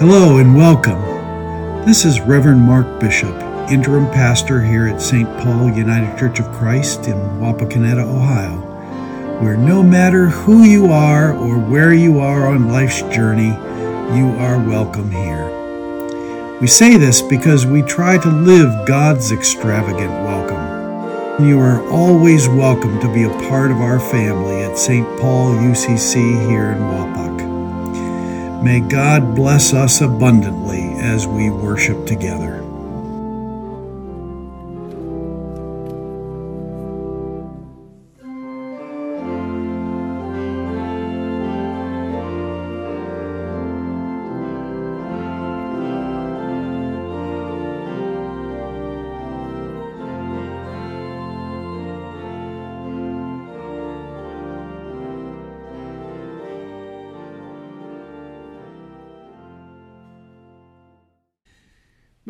Hello and welcome. This is Reverend Mark Bishop, interim pastor here at St. Paul United Church of Christ in Wapakoneta, Ohio, where no matter who you are or where you are on life's journey, you are welcome here. We say this because we try to live God's extravagant welcome. You are always welcome to be a part of our family at St. Paul UCC here in Wapak. May God bless us abundantly as we worship together.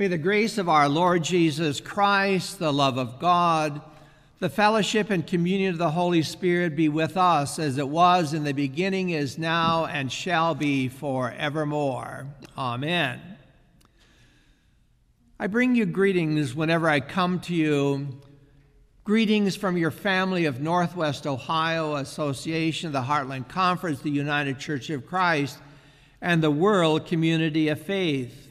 May the grace of our Lord Jesus Christ, the love of God, the fellowship and communion of the Holy Spirit be with us as it was in the beginning, is now, and shall be forevermore. Amen. I bring you greetings whenever I come to you. Greetings from your family of Northwest Ohio Association, the Heartland Conference, the United Church of Christ, and the World Community of Faith.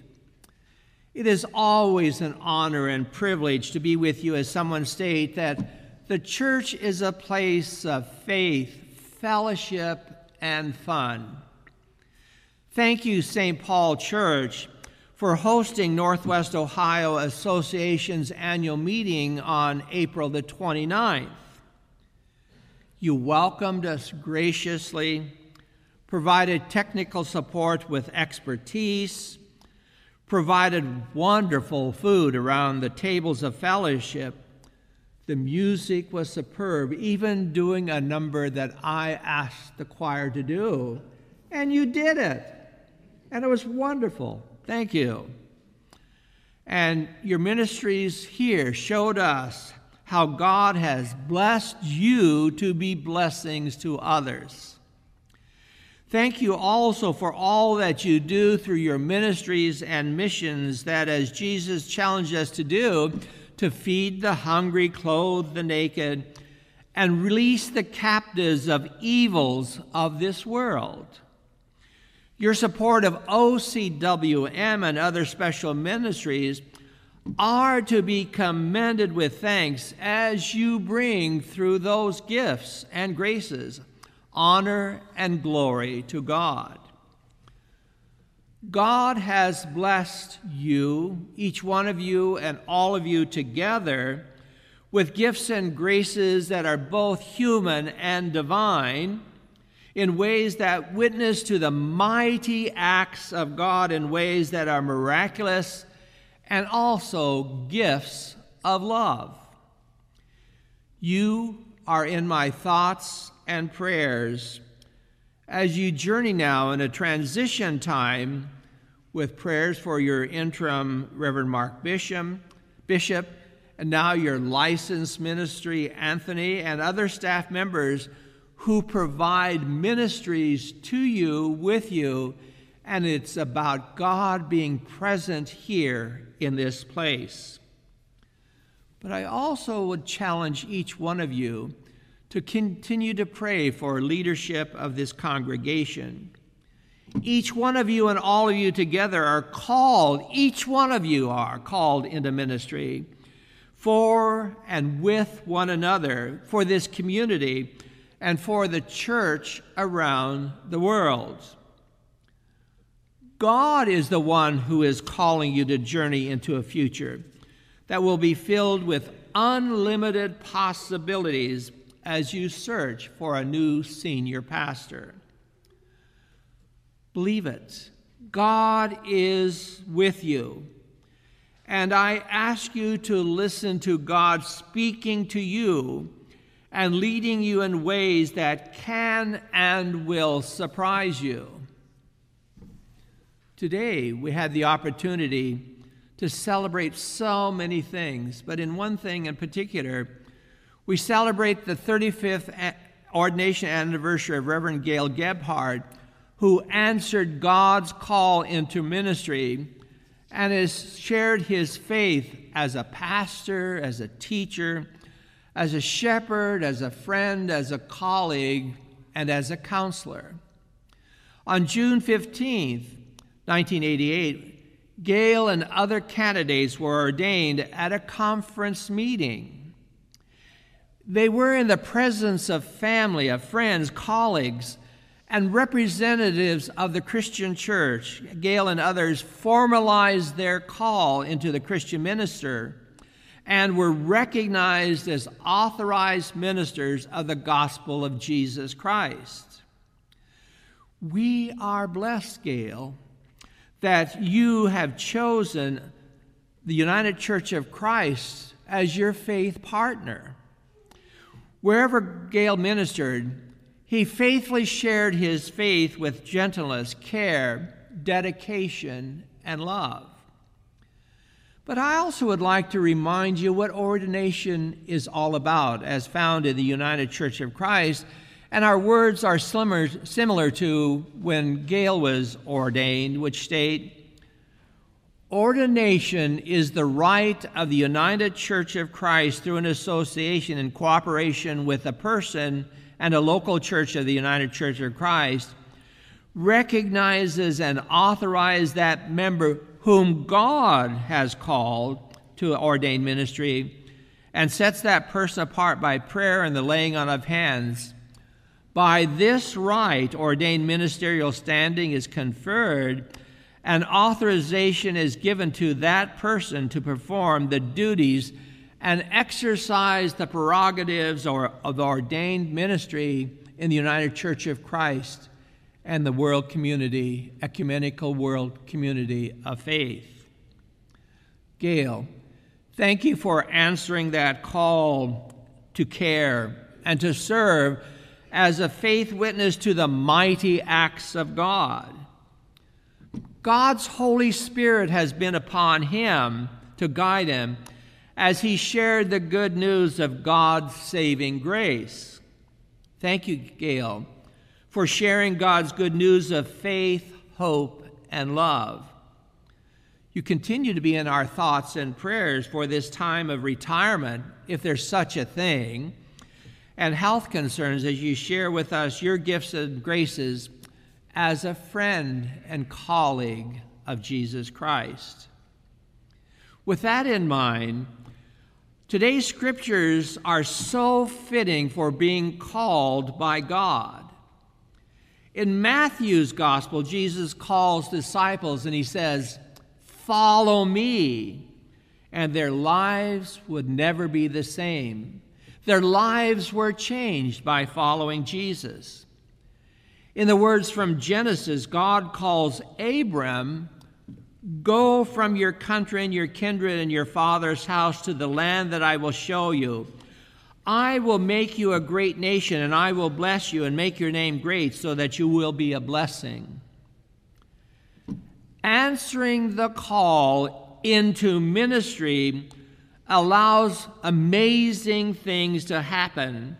It is always an honor and privilege to be with you as someone state that the church is a place of faith, fellowship, and fun. Thank you, St. Paul Church, for hosting Northwest Ohio Association's annual meeting on April the 29th. You welcomed us graciously, provided technical support with expertise, provided wonderful food around the tables of fellowship. The music was superb, even doing a number that I asked the choir to do. And you did it. And it was wonderful. Thank you. And your ministries here showed us how God has blessed you to be blessings to others. Thank you also for all that you do through your ministries and missions, that as Jesus challenged us to do, to feed the hungry, clothe the naked, and release the captives of evils of this world. Your support of OCWM and other special ministries are to be commended with thanks as you bring through those gifts and graces honor and glory to God. God has blessed you, each one of you, and all of you together with gifts and graces that are both human and divine in ways that witness to the mighty acts of God in ways that are miraculous and also gifts of love. You are in my thoughts and prayers as you journey now in a transition time with prayers for your interim Reverend Mark Bishop, Bishop, and now your licensed ministry, Anthony, and other staff members who provide ministries to you, with you, and it's about God being present here in this place. But I also would challenge each one of you to continue to pray for leadership of this congregation. Each one of you and all of you together are called, each one of you are called into ministry for and with one another, for this community, and for the church around the world. God is the one who is calling you to journey into a future that will be filled with unlimited possibilities as you search for a new senior pastor. Believe it. God is with you. And I ask you to listen to God speaking to you and leading you in ways that can and will surprise you. Today, we had the opportunity to celebrate so many things, but in one thing in particular, we celebrate the 35th ordination anniversary of Reverend Gail Gebhard, who answered God's call into ministry and has shared his faith as a pastor, as a teacher, as a shepherd, as a friend, as a colleague, and as a counselor. On June 15, 1988, Gail and other candidates were ordained at a conference meeting. They were in the presence of family, of friends, colleagues, and representatives of the Christian church. Gail and others formalized their call into the Christian minister and were recognized as authorized ministers of the gospel of Jesus Christ. We are blessed, Gail, that you have chosen the United Church of Christ as your faith partner. Wherever Gail ministered, he faithfully shared his faith with gentleness, care, dedication, and love. But I also would like to remind you what ordination is all about, as found in the United Church of Christ. And our words are similar, similar to when Gail was ordained, which state Ordination is the rite of the United Church of Christ through an association in cooperation with a person and a local church of the United Church of Christ, recognizes and authorizes that member whom God has called to ordain ministry and sets that person apart by prayer and the laying on of hands. By this rite, ordained ministerial standing is conferred, and authorization is given to that person to perform the duties and exercise the prerogatives or, of ordained ministry in the United Church of Christ and the world community, ecumenical world community of faith. Gail, thank you for answering that call to care and to serve as a faith witness to the mighty acts of God. God's Holy Spirit has been upon him to guide him as he shared the good news of God's saving grace. Thank you, Gail for sharing God's good news of faith, hope, and love. You continue to be in our thoughts and prayers for this time of retirement, if there's such a thing, and health concerns as you share with us your gifts and graces as a friend and colleague of Jesus Christ. With that in mind, today's scriptures are so fitting for being called by God. In Matthew's gospel, Jesus calls disciples and he says, Follow me. And their lives would never be the same. Their lives were changed by following Jesus. In the words from Genesis, God calls Abram, Go from your country and your kindred and your father's house to the land that I will show you. I will make you a great nation, and I will bless you and make your name great so that you will be a blessing. Answering the call into ministry allows amazing things to happen,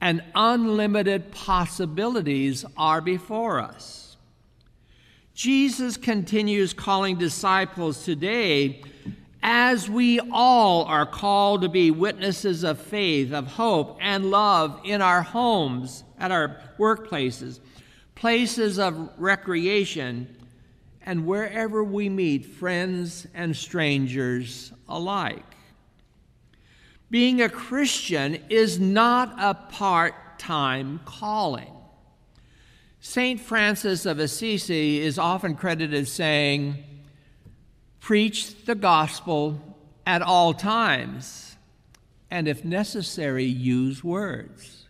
and unlimited possibilities are before us. Jesus continues calling disciples today as we all are called to be witnesses of faith, of hope, and love in our homes, at our workplaces, places of recreation, and wherever we meet friends and strangers alike. Being a Christian is not a part time calling. St. Francis of Assisi is often credited as saying, Preach the gospel at all times, and if necessary, use words.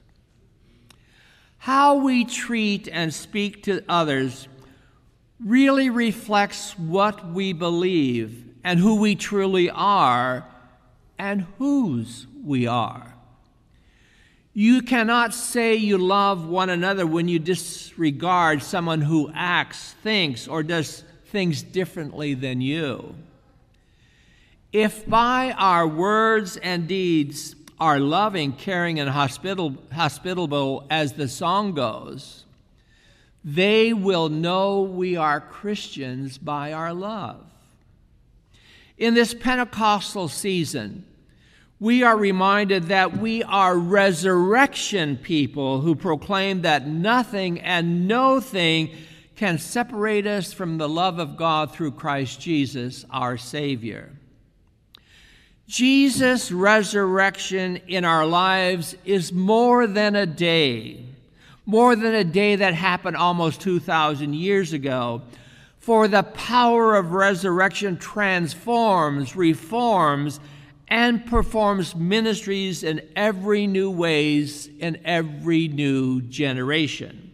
How we treat and speak to others really reflects what we believe and who we truly are and whose we are. You cannot say you love one another when you disregard someone who acts, thinks, or does things differently than you. If by our words and deeds are loving, caring, and hospitable, as the song goes, they will know we are Christians by our love. In this Pentecostal season, we are reminded that we are resurrection people who proclaim that nothing and no thing can separate us from the love of God through Christ Jesus, our Savior. Jesus' resurrection in our lives is more than a day, more than a day that happened almost 2,000 years ago. For the power of resurrection transforms, reforms, and performs ministries in every new ways in every new generation.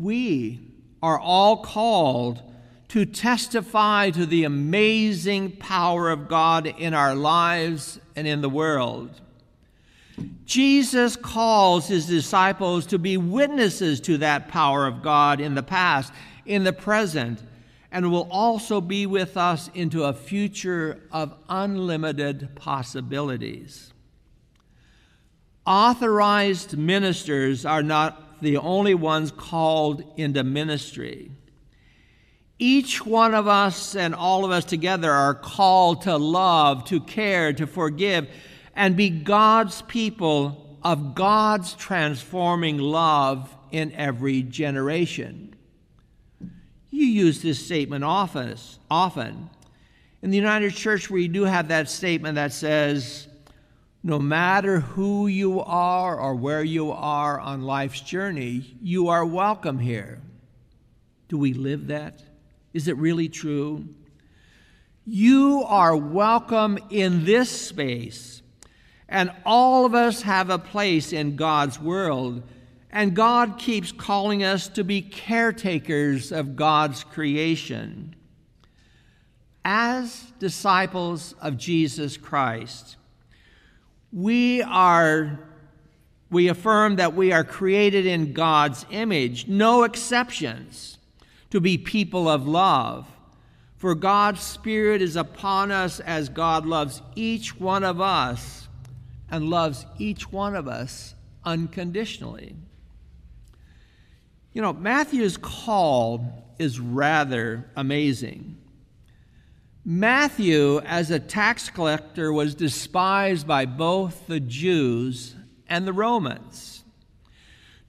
We are all called to testify to the amazing power of God in our lives and in the world. Jesus calls his disciples to be witnesses to that power of God in the past, in the present, and will also be with us into a future of unlimited possibilities. Authorized ministers are not the only ones called into ministry. Each one of us and all of us together are called to love, to care, to forgive, and be God's people of God's transforming love in every generation. You use this statement often, often. In the United Church, we do have that statement that says, no matter who you are or where you are on life's journey, you are welcome here. Do we live that? Is it really true? You are welcome in this space, and all of us have a place in God's world. And God keeps calling us to be caretakers of God's creation. As disciples of Jesus Christ, we are we affirm that we are created in God's image, no exceptions to be people of love. For God's Spirit is upon us as God loves each one of us and loves each one of us unconditionally. You know, Matthew's call is rather amazing. Matthew, as a tax collector, was despised by both the Jews and the Romans.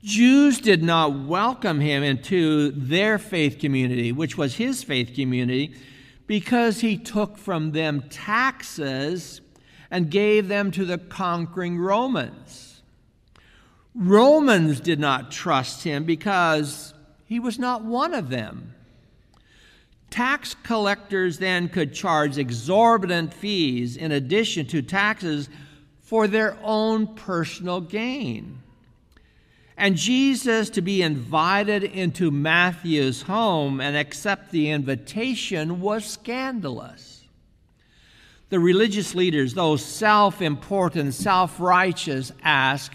Jews did not welcome him into their faith community, which was his faith community, because he took from them taxes and gave them to the conquering Romans. Romans did not trust him because he was not one of them. Tax collectors then could charge exorbitant fees in addition to taxes for their own personal gain. And Jesus to be invited into Matthew's home and accept the invitation was scandalous. The religious leaders, those self important, self righteous, ask,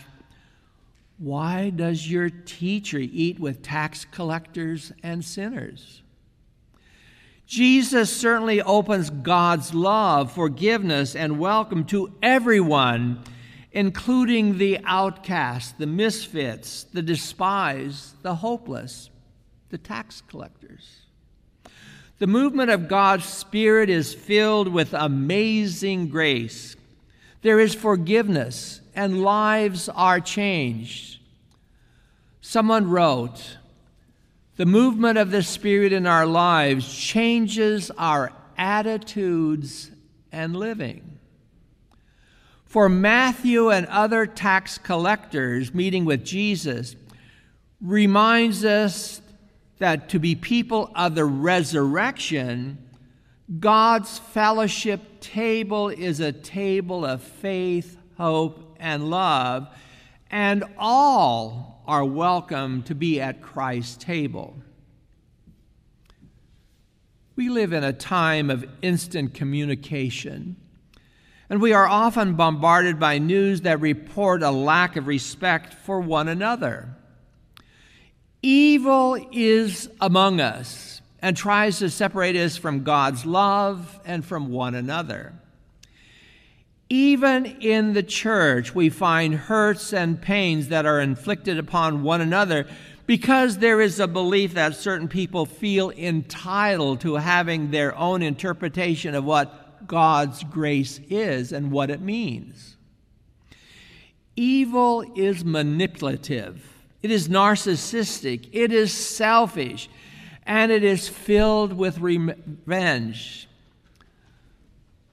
Why does your teacher eat with tax collectors and sinners? Jesus certainly opens God's love, forgiveness, and welcome to everyone including the outcast, the misfits, the despised, the hopeless, the tax collectors. The movement of God's Spirit is filled with amazing grace. There is forgiveness, and lives are changed. Someone wrote, The movement of the Spirit in our lives changes our attitudes and living. For Matthew and other tax collectors meeting with Jesus reminds us that to be people of the resurrection, God's fellowship table is a table of faith, hope, and love, and all are welcome to be at Christ's table. We live in a time of instant communication, and we are often bombarded by news that report a lack of respect for one another. Evil is among us and tries to separate us from God's love and from one another. Even in the church, we find hurts and pains that are inflicted upon one another because there is a belief that certain people feel entitled to having their own interpretation of what God's grace is and what it means. Evil is manipulative, it is narcissistic, it is selfish, and it is filled with revenge.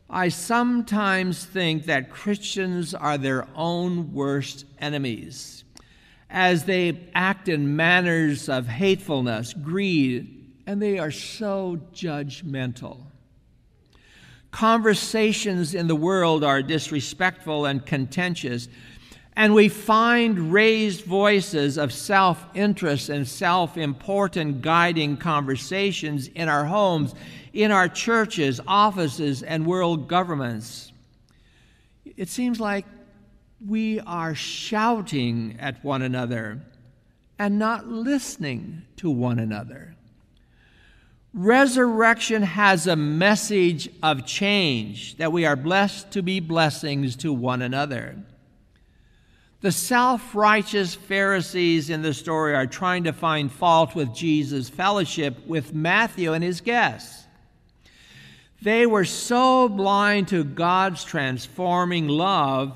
I sometimes think that Christians are their own worst enemies as they act in manners of hatefulness, greed, and they are so judgmental. Conversations in the world are disrespectful and contentious, and we find raised voices of self interest and self important guiding conversations in our homes, in our churches, offices, and world governments. It seems like we are shouting at one another and not listening to one another. Resurrection has a message of change that we are blessed to be blessings to one another. The self righteous Pharisees in the story are trying to find fault with Jesus' fellowship with Matthew and his guests. They were so blind to God's transforming love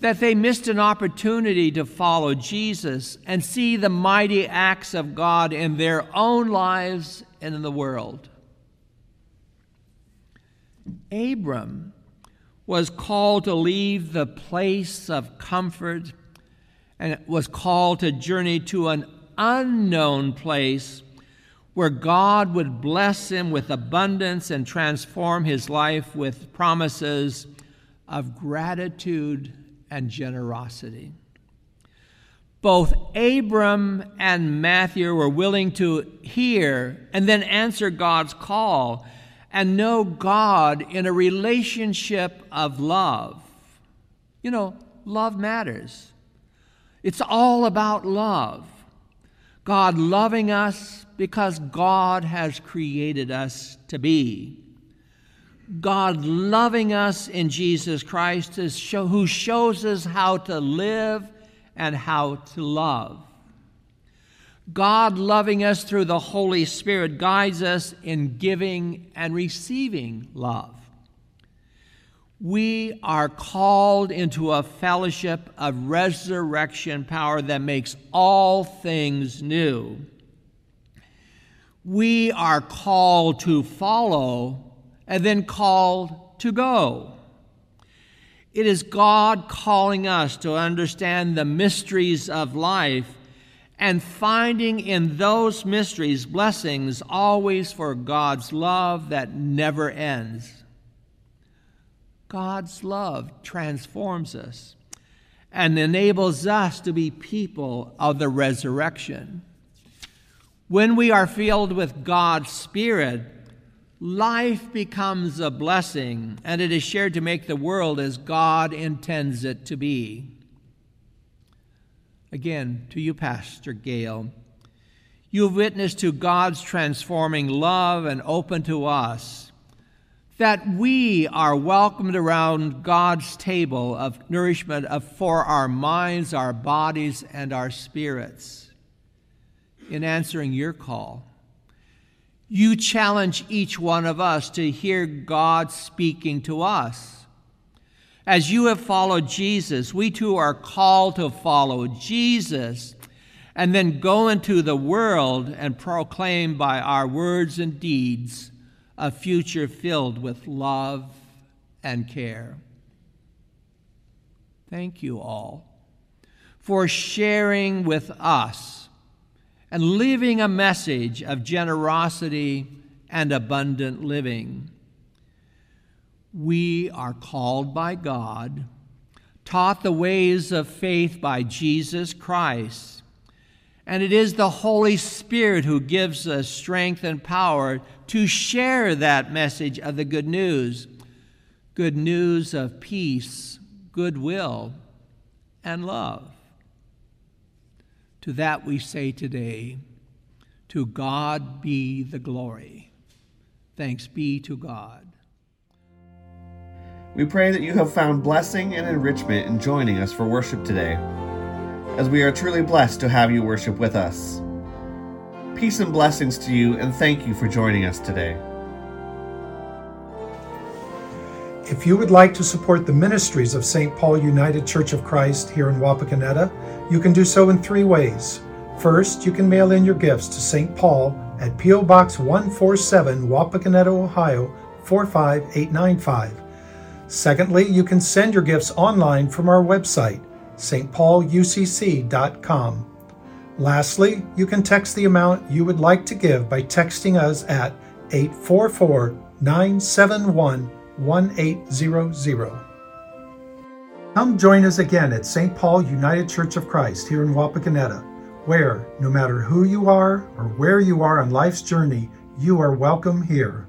that they missed an opportunity to follow Jesus and see the mighty acts of God in their own lives and in the world. Abram was called to leave the place of comfort and was called to journey to an unknown place where God would bless him with abundance and transform his life with promises of gratitude and generosity. Both Abram and Matthew were willing to hear and then answer God's call and know God in a relationship of love. You know, love matters. It's all about love. God loving us because God has created us to be. God loving us in Jesus Christ show, who shows us how to live and how to love. God loving us through the Holy Spirit guides us in giving and receiving love. We are called into a fellowship of resurrection power that makes all things new. We are called to follow and then called to go. It is God calling us to understand the mysteries of life and finding in those mysteries blessings always for God's love that never ends. God's love transforms us and enables us to be people of the resurrection. When we are filled with God's Spirit, life becomes a blessing and it is shared to make the world as God intends it to be. Again, to you, Pastor Gail, you have witnessed to God's transforming love and open to us that we are welcomed around God's table of nourishment for our minds, our bodies, and our spirits in answering your call you challenge each one of us to hear God speaking to us. As you have followed Jesus, we too are called to follow Jesus and then go into the world and proclaim by our words and deeds a future filled with love and care. Thank you all for sharing with us and leaving a message of generosity and abundant living. We are called by God, taught the ways of faith by Jesus Christ, And it is the Holy Spirit who gives us strength and power to share that message of the good news good news of peace, goodwill, and love. To that we say today, To God be the glory. Thanks be to God. We pray that you have found blessing and enrichment in joining us for worship today, as we are truly blessed to have you worship with us. Peace and blessings to you, and thank you for joining us today. If you would like to support the ministries of St. Paul United Church of Christ here in Wapakoneta, you can do so in three ways. First, you can mail in your gifts to St. Paul at P.O. Box 147, Wapakoneta, Ohio 45895. Secondly, you can send your gifts online from our website, stpaulucc.com. Lastly, you can text the amount you would like to give by texting us at 844 971 1800. Come join us again at St. Paul United Church of Christ here in Wapakoneta, where, no matter who you are or where you are on life's journey, you are welcome here.